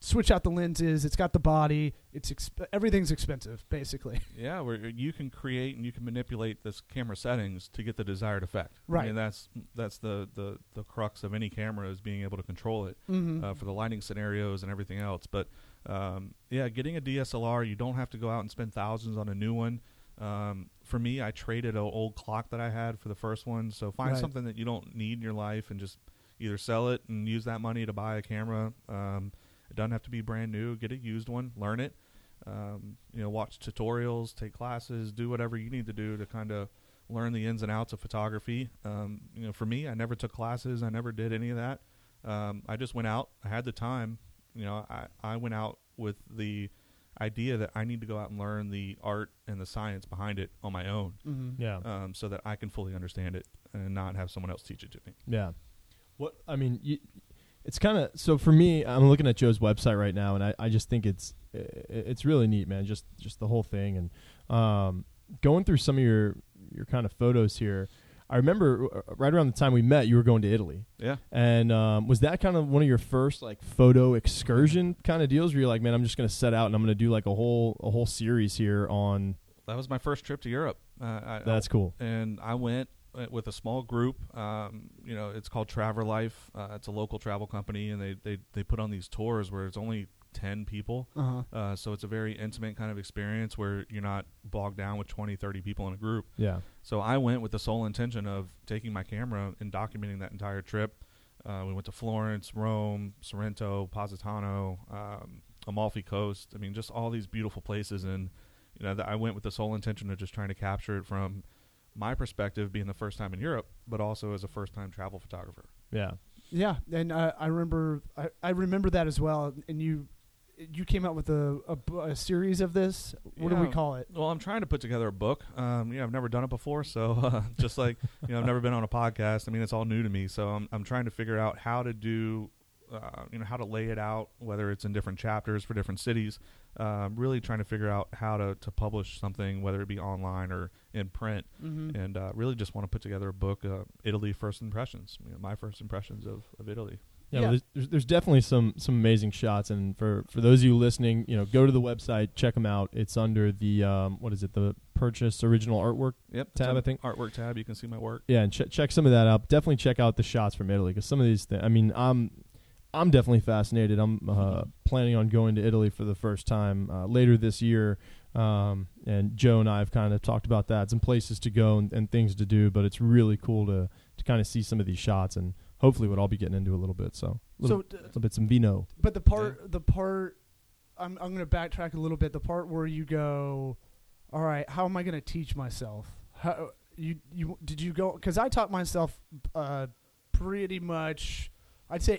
B: switch out the lenses. It's got the body. It's exp- everything's expensive, basically.
C: Yeah, where you can create and you can manipulate this camera settings to get the desired effect. I
B: Right.
C: mean, that's that's the, the, the crux of any camera is being able to control it
B: Mm-hmm.
C: uh, for the lighting scenarios and everything else. But um, yeah, getting a DSLR, you don't have to go out and spend thousands on a new one. Um, for me, I traded an old clock that I had for the first one. So find
B: Right.
C: something that you don't need in your life and just either sell it and use that money to buy a camera. Um, it doesn't have to be brand new. Get a used one, learn it. Um, you know, watch tutorials, take classes, do whatever you need to do to kind of learn the ins and outs of photography. Um, you know, for me, I never took classes. I never did any of that. Um, I just went out. I had the time. You know, I, I went out with the idea that I need to go out and learn the art and the science behind it on my own,
B: mm-hmm.
A: Yeah.
C: um, so that I can fully understand it and not have someone else teach it to me.
A: Yeah. What I mean, you, it's kind of so for me. I'm looking at Joe's website right now, and I, I just think it's i- it's really neat, man. Just just the whole thing, and um, going through some of your your kind of photos here. I remember uh, right around the time we met, you were going to Italy,
C: Yeah.
A: and um, was that kind of one of your first like photo excursion kind of deals? Where you're like, man, I'm just going to set out and I'm going to do like a whole a whole series here on.
C: That was my first trip to Europe. Uh, I,
A: That's cool.
C: and I went uh, with a small group. Um, you know, it's called Travel Life. Uh, it's a local travel company, and they, they, they put on these tours where it's only ten people.
B: Uh-huh.
C: Uh, so it's a very intimate kind of experience where you're not bogged down with 20, 30 people in a group.
A: Yeah.
C: So I went with the sole intention of taking my camera and documenting that entire trip. Uh, we went to Florence, Rome, Sorrento, Positano, um, Amalfi Coast. I mean, just all these beautiful places. And you know, th- I went with the sole intention of just trying to capture it from my perspective, being the first time in Europe, but also as a first-time travel photographer.
A: Yeah.
B: Yeah, and uh, I remember I, I remember that as well. And you you came out with a series of this. What do we call it?
C: Well, I'm trying to put together a book. Um, you know, I've never done it before, so uh, just like you know, I've never been on a podcast. I mean, it's all new to me. So I'm I'm trying to figure out how to do, uh, you know, how to lay it out, whether it's in different chapters for different cities. Um, really trying to figure out how to to publish something, whether it be online or in print,
B: Mm-hmm.
C: and uh, really just want to put together a book, uh, Italy First Impressions. You know, my first impressions of, of Italy.
A: Yeah,
B: Yeah.
A: well, there's, there's definitely some some amazing shots, and for for those of you listening, you know, go to the website, check them out. It's under the um, what is it, the purchase original artwork.
C: Yep,
A: Tab, I think.
C: artwork tab. You can see my work.
A: Yeah, and ch- check some of that out. Definitely check out the shots from Italy because some of these things. I mean, I'm I'm definitely fascinated. I'm uh, planning on going to Italy for the first time uh, later this year. Um, and Joe and I have kind of talked about that, some places to go and, and things to do. But it's really cool to to kind of see some of these shots and hopefully what I'll be getting into a little bit. So a little,
B: so, d-
A: little bit some vino.
B: but the part, the part, I'm I'm gonna backtrack a little bit. The part where you go, all right, how am I gonna teach myself? How you you did you go? Because I taught myself uh, pretty much. I'd say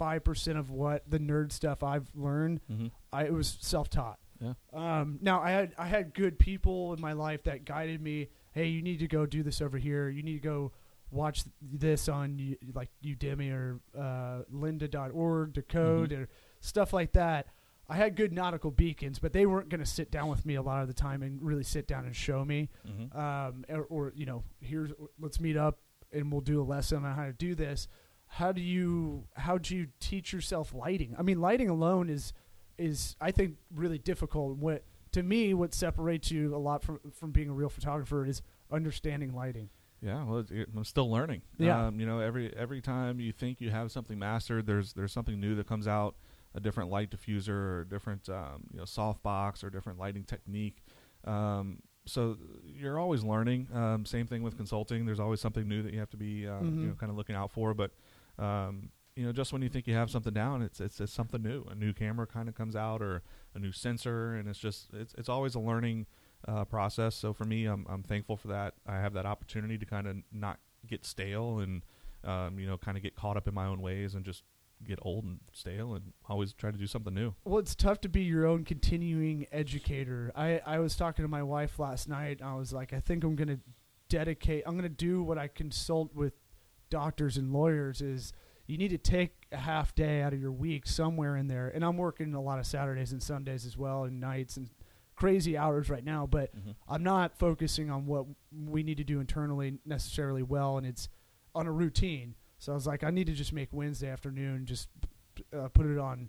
B: 85% of what the nerd stuff I've learned,
C: Mm-hmm.
B: I it was self-taught.
C: Yeah.
B: Um, now I had I had good people in my life that guided me. Hey, you need to go do this over here. You need to go watch this on like Udemy or uh, Lynda.org to code
C: Mhm.
B: or stuff like that. I had good nautical beacons, but they weren't going to sit down with me a lot of the time and really sit down and show me.
C: Mm-hmm.
B: Um, or, or you know, here's let's meet up and we'll do a lesson on how to do this. How do you how do you teach yourself lighting? I mean, lighting alone is is I think really difficult. What to me, what separates you a lot from from being a real photographer is understanding lighting.
C: Yeah, well, it, I'm still learning.
B: Yeah.
C: um, you know, every every time you think you have something mastered, there's there's something new that comes out, a different light diffuser or a different um, you know softbox or different lighting technique. Um, so you're always learning. Um, same thing with consulting. There's always something new that you have to be uh,
B: Mhm.
C: you know kind of looking out for. But um, you know, just when you think you have something down, it's it's, it's something new. A new camera kind of comes out or a new sensor, and it's just it's it's always a learning uh, process. So for me, I'm I'm thankful for that. I have that opportunity to kind of not get stale and um, you know kind of get caught up in my own ways and just get old and stale and always try to do something new.
B: Well, it's tough to be your own continuing educator. I, I was talking to my wife last night. I was like, I think I'm going to dedicate, I'm going to do what I consult with doctors and lawyers is you need to take a half day out of your week somewhere in there. And I'm working a lot of Saturdays and Sundays as well and nights and crazy hours right now, but I'm not focusing on what we need to do internally necessarily well, and it's on a routine. So I was like, I need to just make Wednesday afternoon, just uh, put it on,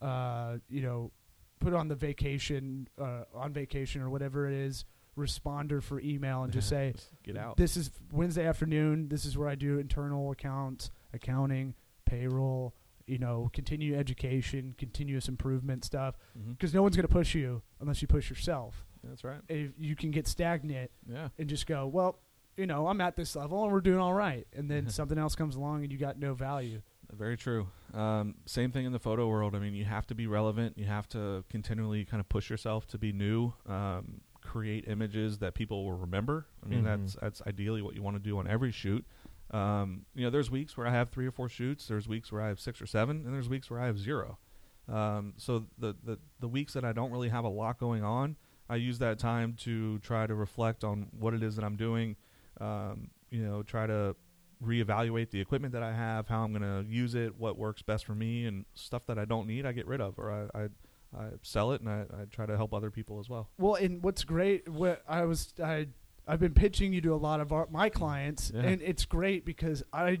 B: uh, you know, put it on the vacation, uh, on vacation or whatever it is, responder for email, and just say,
C: get out.
B: this is Wednesday afternoon. This is where I do internal accounts, accounting, payroll. You know, continue education, continuous improvement stuff. Because no one's going to push you unless you push yourself.
C: That's right.
B: If you can get stagnant
C: Yeah.
B: and just go, well, you know, I'm at this level and we're doing all right, and then something else comes along and you got no value.
C: Very true. Um, same thing in the photo world. I mean, you have to be relevant. You have to continually kind of push yourself to be new. Um, create images that people will remember. I mean,
A: Mhm.
C: that's that's ideally what you want to do on every shoot. Um, you know, there's weeks where I have three or four shoots. There's weeks where I have six or seven, and there's weeks where I have zero. Um, so the, the the weeks that I don't really have a lot going on, I use that time to try to reflect on what it is that I'm doing. Um, you know, try to reevaluate the equipment that I have, how I'm going to use it, what works best for me, and stuff that I don't need, I get rid of, or I, I, I sell it, and I, I try to help other people as well.
B: Well, and what's great, what I was, I, I've been pitching you to a lot of our, my clients,
C: Yeah.
B: and it's great because I,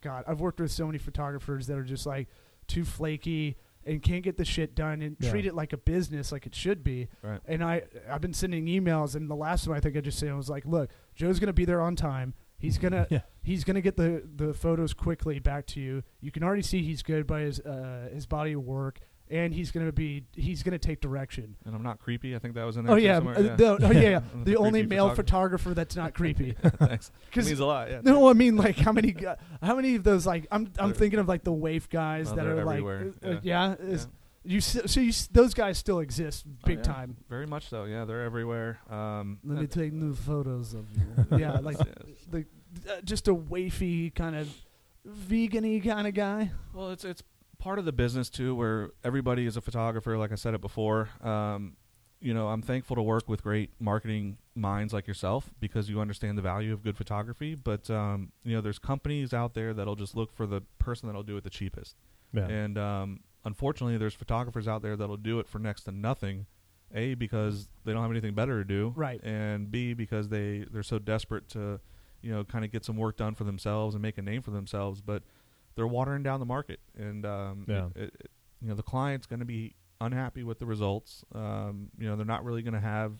B: God, I've worked with so many photographers that are just like too flaky and can't get the shit done and
A: Yeah.
B: treat it like a business, like it should be.
C: Right.
B: And I, I've been sending emails, and the last one I think I just said was like, look, Joe's gonna be there on time. He's gonna,
A: Yeah.
B: he's gonna get the the photos quickly back to you. You can already see he's good by his uh, his body of work, and he's gonna be he's gonna take direction.
C: And I'm not creepy. I think that was in there.
B: Oh yeah,
C: somewhere.
B: uh, the, oh yeah, yeah.
C: I'm
B: the only male
C: photographer.
B: photographer that's not creepy.
C: Thanks. It
B: Because
C: means a lot. Yeah.
B: no, I mean like how many gu- how many of those like I'm I'm
C: They're-
B: thinking of like the waif guys
C: Oh,
B: that
C: they're
B: are like uh,
C: Yeah.
B: yeah, is- you s- so you s- those guys still exist big
C: Oh, yeah.
B: time.
C: Very much so. Yeah, they're everywhere. Um,
B: Let me take new photos of you. yeah, like
C: yes.
B: the uh, just a wafy kind of vegan-y kind of guy.
C: Well, it's it's part of the business too, where everybody is a photographer. Like I said it before. Um, you know, I'm thankful to work with great marketing minds like yourself because you understand the value of good photography. But um, you know, there's companies out there that'll just look for the person that'll do it the cheapest.
A: Yeah.
C: And um, unfortunately, there's photographers out there that'll do it for next to nothing. A because they don't have anything better to do,
B: Right.
C: And B because they they're so desperate to, you know, kind of get some work done for themselves and make a name for themselves, but they're watering down the market, and um,
A: Yeah.
C: it, it, you know, the client's going to be unhappy with the results. Um, you know, they're not really going to have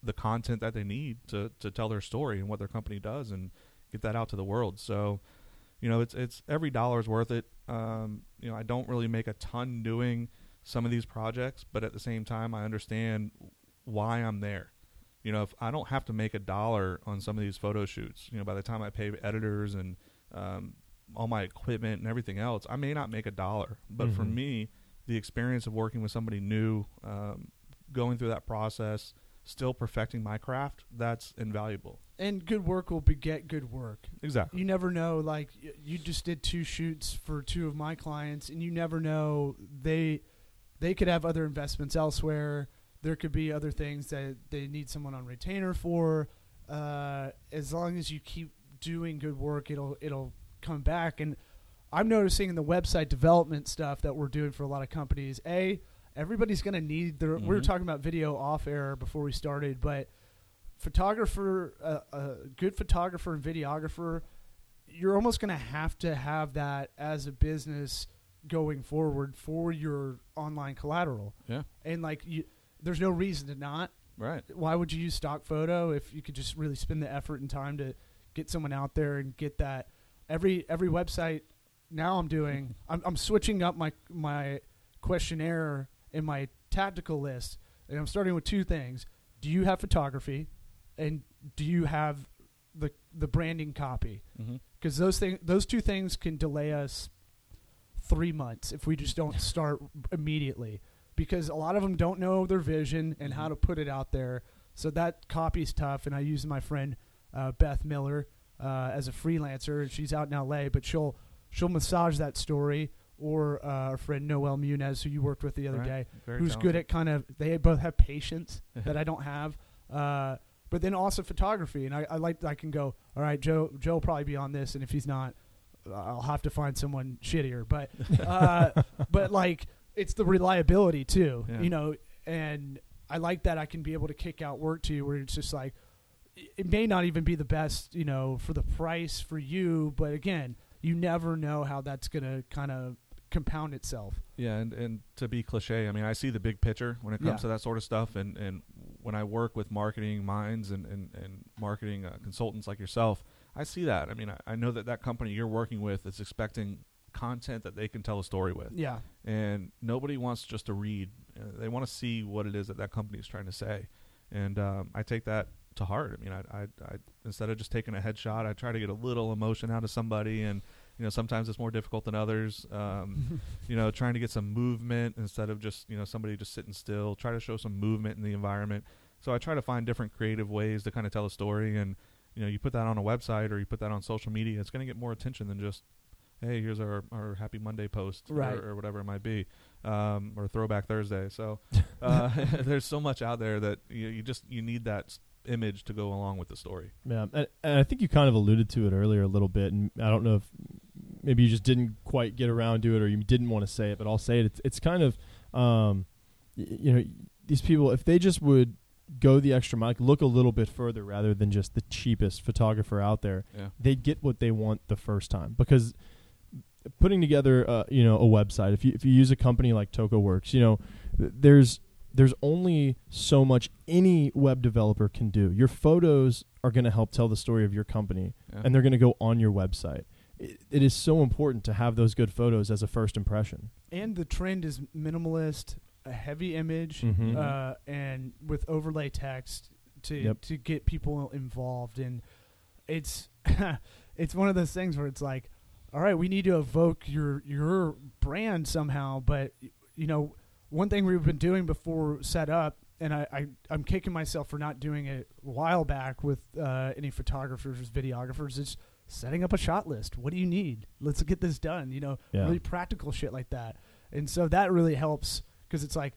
C: the content that they need to to tell their story and what their company does and get that out to the world. So, you know, it's it's every dollar's worth it. Um, you know, I don't really make a ton doing some of these projects, but at the same time, I understand why I'm there. You know, if I don't have to make a dollar on some of these photo shoots, you know, by the time I pay editors and um, all my equipment and everything else, I may not make a dollar. But for
A: Mhm.
C: me, the experience of working with somebody new, um, going through that process, still perfecting my craft, that's invaluable.
B: And good work will beget good work.
C: Exactly.
B: You never know. Like y- you just did two shoots for two of my clients, and you never know they they could have other investments elsewhere. There could be other things that they need someone on retainer for. Uh, as long as you keep doing good work, it'll it'll come back. And I'm noticing in the website development stuff that we're doing for a lot of companies. A everybody's going to need their. We were
C: Mhm.
B: talking about video off air before we started, but photographer, uh, a good photographer and videographer, you're almost going to have to have that as a business going forward for your online collateral.
C: Yeah.
B: And like you, there's no reason to not.
C: Right.
B: Why would you use stock photo if you could just really spend the effort and time to get someone out there and get that? Every every website now I'm doing, I'm, I'm switching up my my questionnaire in my tactical list, and I'm starting with two things: Do you have photography, and do you have the the branding copy?
C: Mm-hmm.
B: Because those thing those two things can delay us three months if we just don't start immediately. Because a lot of them don't know their vision and how
C: Mhm.
B: to put it out there. So that copy's tough. And I use my friend uh, Beth Miller uh, as a freelancer, and she's out in L.A. But she'll she'll massage that story. Or uh, our friend Noel Munez, who you worked with the other
C: Right.
B: day,
C: Very
B: who's good at kind of they both have patience that I don't have. Uh, but then also photography, and I, I like I can go. All right, Joe Joe will probably be on this, and if he's not, I'll have to find someone shittier. But uh, but like it's the reliability too,
C: Yeah.
B: you know. And I like that I can be able to kick out work to you where it's just like it may not even be the best, you know, for the price for you, but again, you never know how that's gonna kind of compound itself.
C: Yeah, and, and to be cliche, I mean, I see the big picture when it comes
B: Yeah.
C: to that sort of stuff. And, and when I work with marketing minds and, and, and marketing uh, consultants like yourself, I see that. I mean, I, I know that that company you're working with is expecting content that they can tell a story with.
B: Yeah.
C: And nobody wants just to read, uh, they want to see what it is that that company is trying to say. And um, I take that to heart. I mean, I, I, I instead of just taking a headshot, I try to get a little emotion out of somebody and you know sometimes it's more difficult than others um, you know trying to get some movement instead of just you know somebody just sitting still try to show some movement in the environment so i try to find different creative ways to kind of tell a story and you know you put that on a website or you put that on social media it's going to get more attention than just hey here's our, our happy monday post
B: Right.
C: or, or whatever it might be um, or throwback thursday so uh, there's so much out there that you, you just you need that image to go along with the story.
A: Yeah, and, and I think you kind of alluded to it earlier a little bit, and I don't know if maybe you just didn't quite get around to it, or you didn't want to say it, but I'll say it. It's, it's kind of, um, y- you know, these people if they just would go the extra mile, look a little bit further rather than just the cheapest photographer out there,
C: yeah.
A: they'd get what they want the first time. Because putting together uh, you know a website if you if you use a company like TocoWorks you know th- there's there's only so much any web developer can do your photos are going to help tell the story of your company
C: yeah.
A: and they're going to go on your website it, it is so important to have those good photos as a first impression
B: and the trend is minimalist, a heavy image,
A: Mhm.
B: uh, and with overlay text to
A: Yep.
B: to get people involved. And it's it's one of those things where it's like, all right, we need to evoke your your brand somehow. But you know, one thing we've been doing before set up. And I, I, I'm kicking myself for not doing it a while back with uh, any photographers, or videographers. Is setting up a shot list. What do you need? Let's get this done. You know,
A: Yeah.
B: really practical shit like that. And so that really helps because it's like,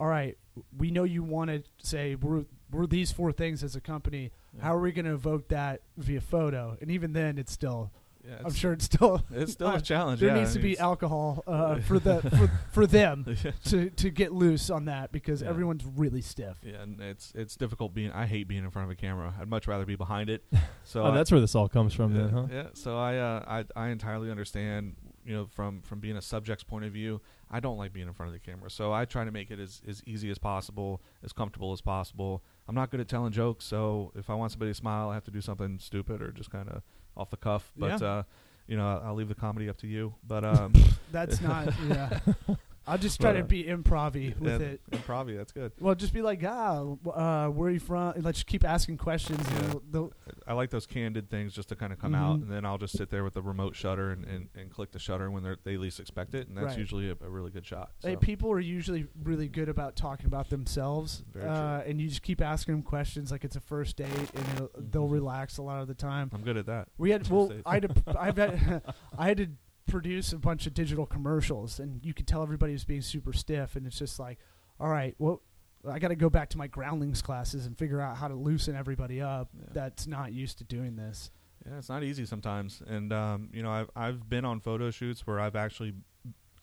B: all right, we know you want to say we're we're these four things as a company.
C: Yeah.
B: How are we going to evoke that via photo? And even then, it's still.
C: Yeah,
B: I'm sure it's still.
C: it's still
B: uh,
C: a challenge
B: There
C: yeah,
B: needs
C: I
B: to be alcohol uh, for the for, for them
C: yeah.
B: to to get loose on that because
C: Yeah.
B: everyone's really stiff.
C: Yeah, and it's it's difficult being. I hate being in front of a camera. I'd much rather be behind it. So
A: oh,
C: I-
A: that's where this all comes from
C: yeah,
A: then huh
C: yeah. So I, uh, I I entirely understand. You know, from from being a subject's point of view, I don't like being in front of the camera. So I try to make it as as easy as possible, as comfortable as possible. I'm not good at telling jokes, so if I want somebody to smile, I have to do something stupid or just kind of off the cuff. But
B: Yeah.
C: uh, you know, I'll leave the comedy up to you. But um,
B: That's not. yeah. I'll just try
A: But,
B: to be improv with it.
C: Improv, that's good.
B: Well, just be like, ah, uh, where are you from? Let's just keep asking questions. and
C: Yeah.
B: they'll- they'll-
C: I like those candid things just to kind of come out,
B: Mhm.
C: and then I'll just sit there with the remote shutter and, and, and click the shutter when they're, they least expect it, and that's
B: Right.
C: usually a, a really good shot.
B: Hey, people are usually really good about talking about themselves,
C: Very
B: uh, and you just keep asking them questions like it's a first date, and they'll
C: Mhm.
B: relax a lot of the time.
C: I'm good at that.
B: We had well. I had to, I've had, I had to produce a bunch of digital commercials, and you could tell everybody was being super stiff, and it's just like, all right, well, I got to go back to my groundlings classes and figure out how to loosen everybody up
C: Yeah.
B: that's not used to doing this.
C: Yeah, it's not easy sometimes, and um, you know, I've I've been on photo shoots where I've actually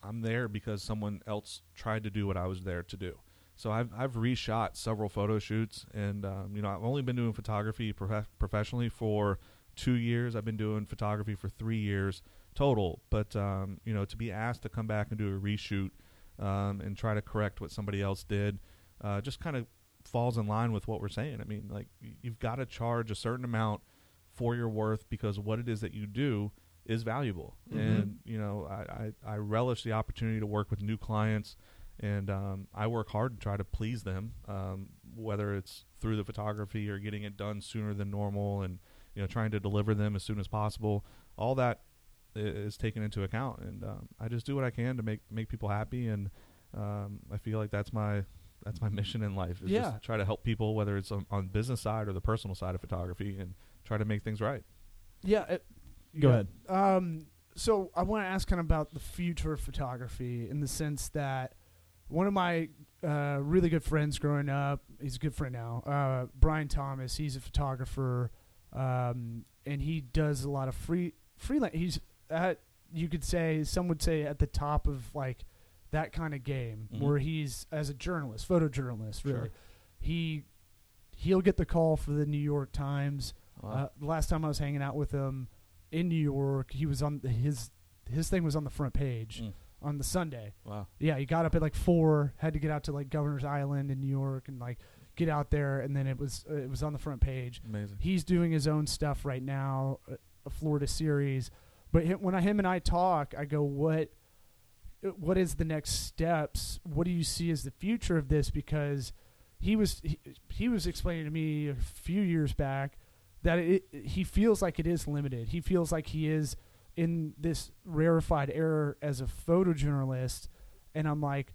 C: I'm there because someone else tried to do what I was there to do. So I've I've reshot several photo shoots, and um, you know, I've only been doing photography prof- professionally for two years. I've been doing photography for three years total. But um, you know, to be asked to come back and do a reshoot um, and try to correct what somebody else did, uh, just kind of falls in line with what we're saying. I mean, like you've got to charge a certain amount for your worth because what it is that you do is valuable.
B: Mhm.
C: And you know, I, I, I relish the opportunity to work with new clients, and um, I work hard to try to please them, um, whether it's through the photography or getting it done sooner than normal, and you know, trying to deliver them as soon as possible. All that is taken into account, and um, I just do what I can to make make people happy, and um, I feel like that's my that's my mission in life. Is
B: Yeah.
C: just try to help people, whether it's on, on business side or the personal side of photography, and try to make things right.
B: Yeah. It,
A: Go
B: yeah.
A: ahead.
B: Um, so I want to ask kind of about the future of photography in the sense that one of my uh, really good friends growing up, he's a good friend now, uh, Brian Thomas. He's a photographer, um, and he does a lot of free freelance. He's at you could say some would say at the top of like that kind of game
C: Mhm.
B: where he's as a journalist, photojournalist. Really,
C: Sure.
B: he he'll get the call for the New York Times.
C: Wow.
B: Uh, the last time I was hanging out with him in New York, he was on the, his his thing was on the front page
C: Mm.
B: on the Sunday.
C: wow.
B: Yeah, he got up at like four, had to get out to like Governor's Island in New York and like get out there, and then it was uh, it was on the front page.
C: Amazing.
B: He's doing his own stuff right now, a, a Florida series. But him, when I, him and I talk, I go, "What, what is the next steps? What do you see as the future of this?" Because he was he, he was explaining to me a few years back that it, he feels like it is limited. He feels like he is in this rarefied era as a photojournalist, and I'm like,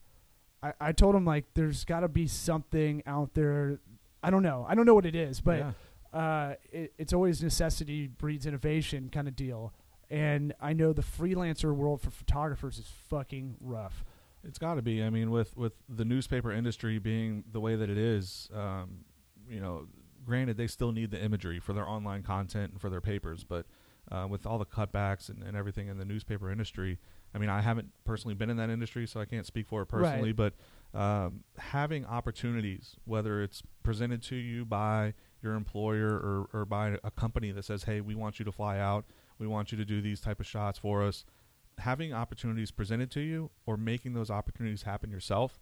B: I, I told him like, there's got to be something out there. I don't know. I don't know what it is, but
C: yeah.
B: uh, it, it's always necessity breeds innovation kind of deal. And I know the freelancer world for photographers is fucking rough.
C: It's got to be. I mean, with with the newspaper industry being the way that it is, um, you know, granted they still need the imagery for their online content and for their papers, but uh, with all the cutbacks and, and everything in the newspaper industry, I mean, I haven't personally been in that industry, so I can't speak for it personally. But um, having opportunities, whether it's presented to you by your employer or, or by a company that says, "Hey, we want you to fly out, we want you to do these type of shots for us," having opportunities presented to you or making those opportunities happen yourself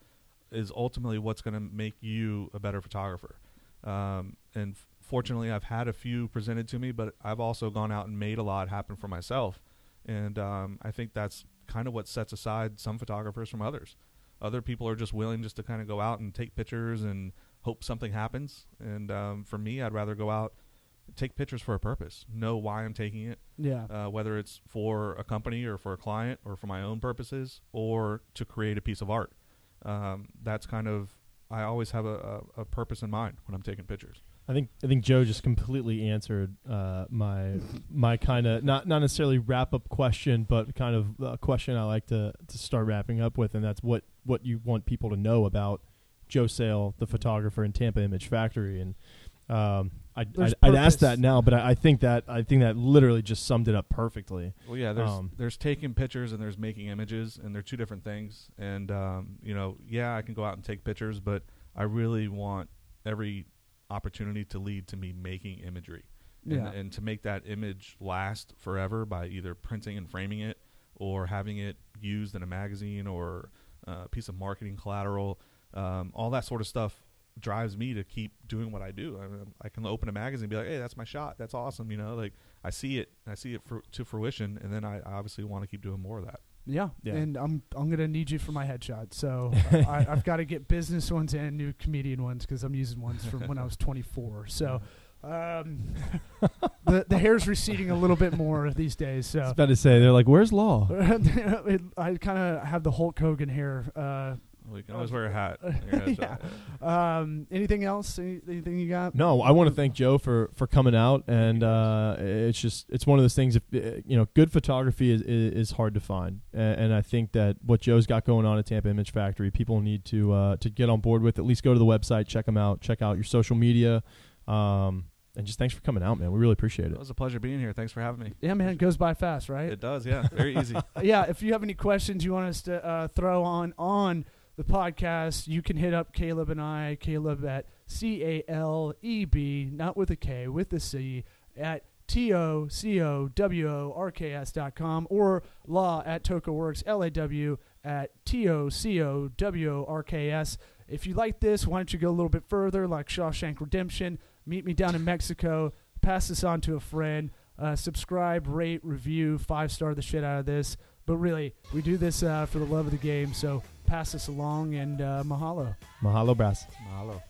C: is ultimately what's going to make you a better photographer. Um, and f- fortunately, I've had a few presented to me, but I've also gone out and made a lot happen for myself. And um, I think that's kind of what sets aside some photographers from others. Other people are just willing just to kind of go out and take pictures and hope something happens. And um, for me, I'd rather go out, take pictures for a purpose, know why I'm taking it,
B: Yeah.
C: uh, whether it's for a company or for a client or for my own purposes or to create a piece of art. Um, that's kind of I always have a, a, a purpose in mind when I'm taking pictures.
A: I think I think Joe just completely answered uh, my my kind of not not necessarily wrap up question, but kind of a question I like to to start wrapping up with, and that's what what you want people to know about Joe Sale, the photographer in Tampa Image Factory, and um, I'd, I'd, I'd ask that now, but I, I think that I think that literally just summed it up perfectly.
C: Well, yeah, there's
A: Um,
C: there's taking pictures and there's making images, and they're two different things. And um, you know, yeah, I can go out and take pictures, but I really want every opportunity to lead to me making imagery, and,
B: Yeah.
C: and to make that image last forever by either printing and framing it, or having it used in a magazine or uh, a piece of marketing collateral. Um, all that sort of stuff drives me to keep doing what I do. I, mean, I can open a magazine and be like, "Hey, that's my shot. That's awesome." You know, like I see it, I see it for, to fruition, and then I obviously want to keep doing more of that.
B: Yeah.
A: Yeah.
B: and I'm I'm gonna need you for my headshot. So I, I've got to get business ones and new comedian ones because I'm using ones from when I was 24. So um, the the hair's receding a little bit more these days.
A: So I was
B: So
A: about to say they're like, "Where's Law?"
B: it, I kind of have the Hulk Hogan hair. Uh,
C: We can always wear a hat.
B: Yeah. um, anything else? Any, anything you got?
A: No, I want to thank Joe for for coming out, and uh, it's just it's one of those things. If uh, you know, good photography is is, is hard to find, and, and I think that what Joe's got going on at Tampa Image Factory, people need to uh, to get on board with. At least go to the website, check them out, check out your social media, um, and just thanks for coming out, man. We really appreciate
C: It
A: it.
C: was a pleasure being here. Thanks for having me.
B: Yeah, man, it goes by fast, right?
C: It does, yeah. Very easy.
B: yeah, if you have any questions you want us to uh, throw on on the podcast, you can hit up Caleb and I. Caleb at C A L E B, not with a K, with a C, at T O C O W O R K S dot com, or Law at TocoWorks, L A W at T O C O W O R K S. If you like this, why don't you go a little bit further, like Shawshank Redemption? Meet me down in Mexico. Pass this on to a friend. Uh, subscribe, rate, review, five star the shit out of this. But really, we do this uh, for the love of the game. So pass this along and uh, mahalo.
A: Mahalo, brass.
C: Mahalo.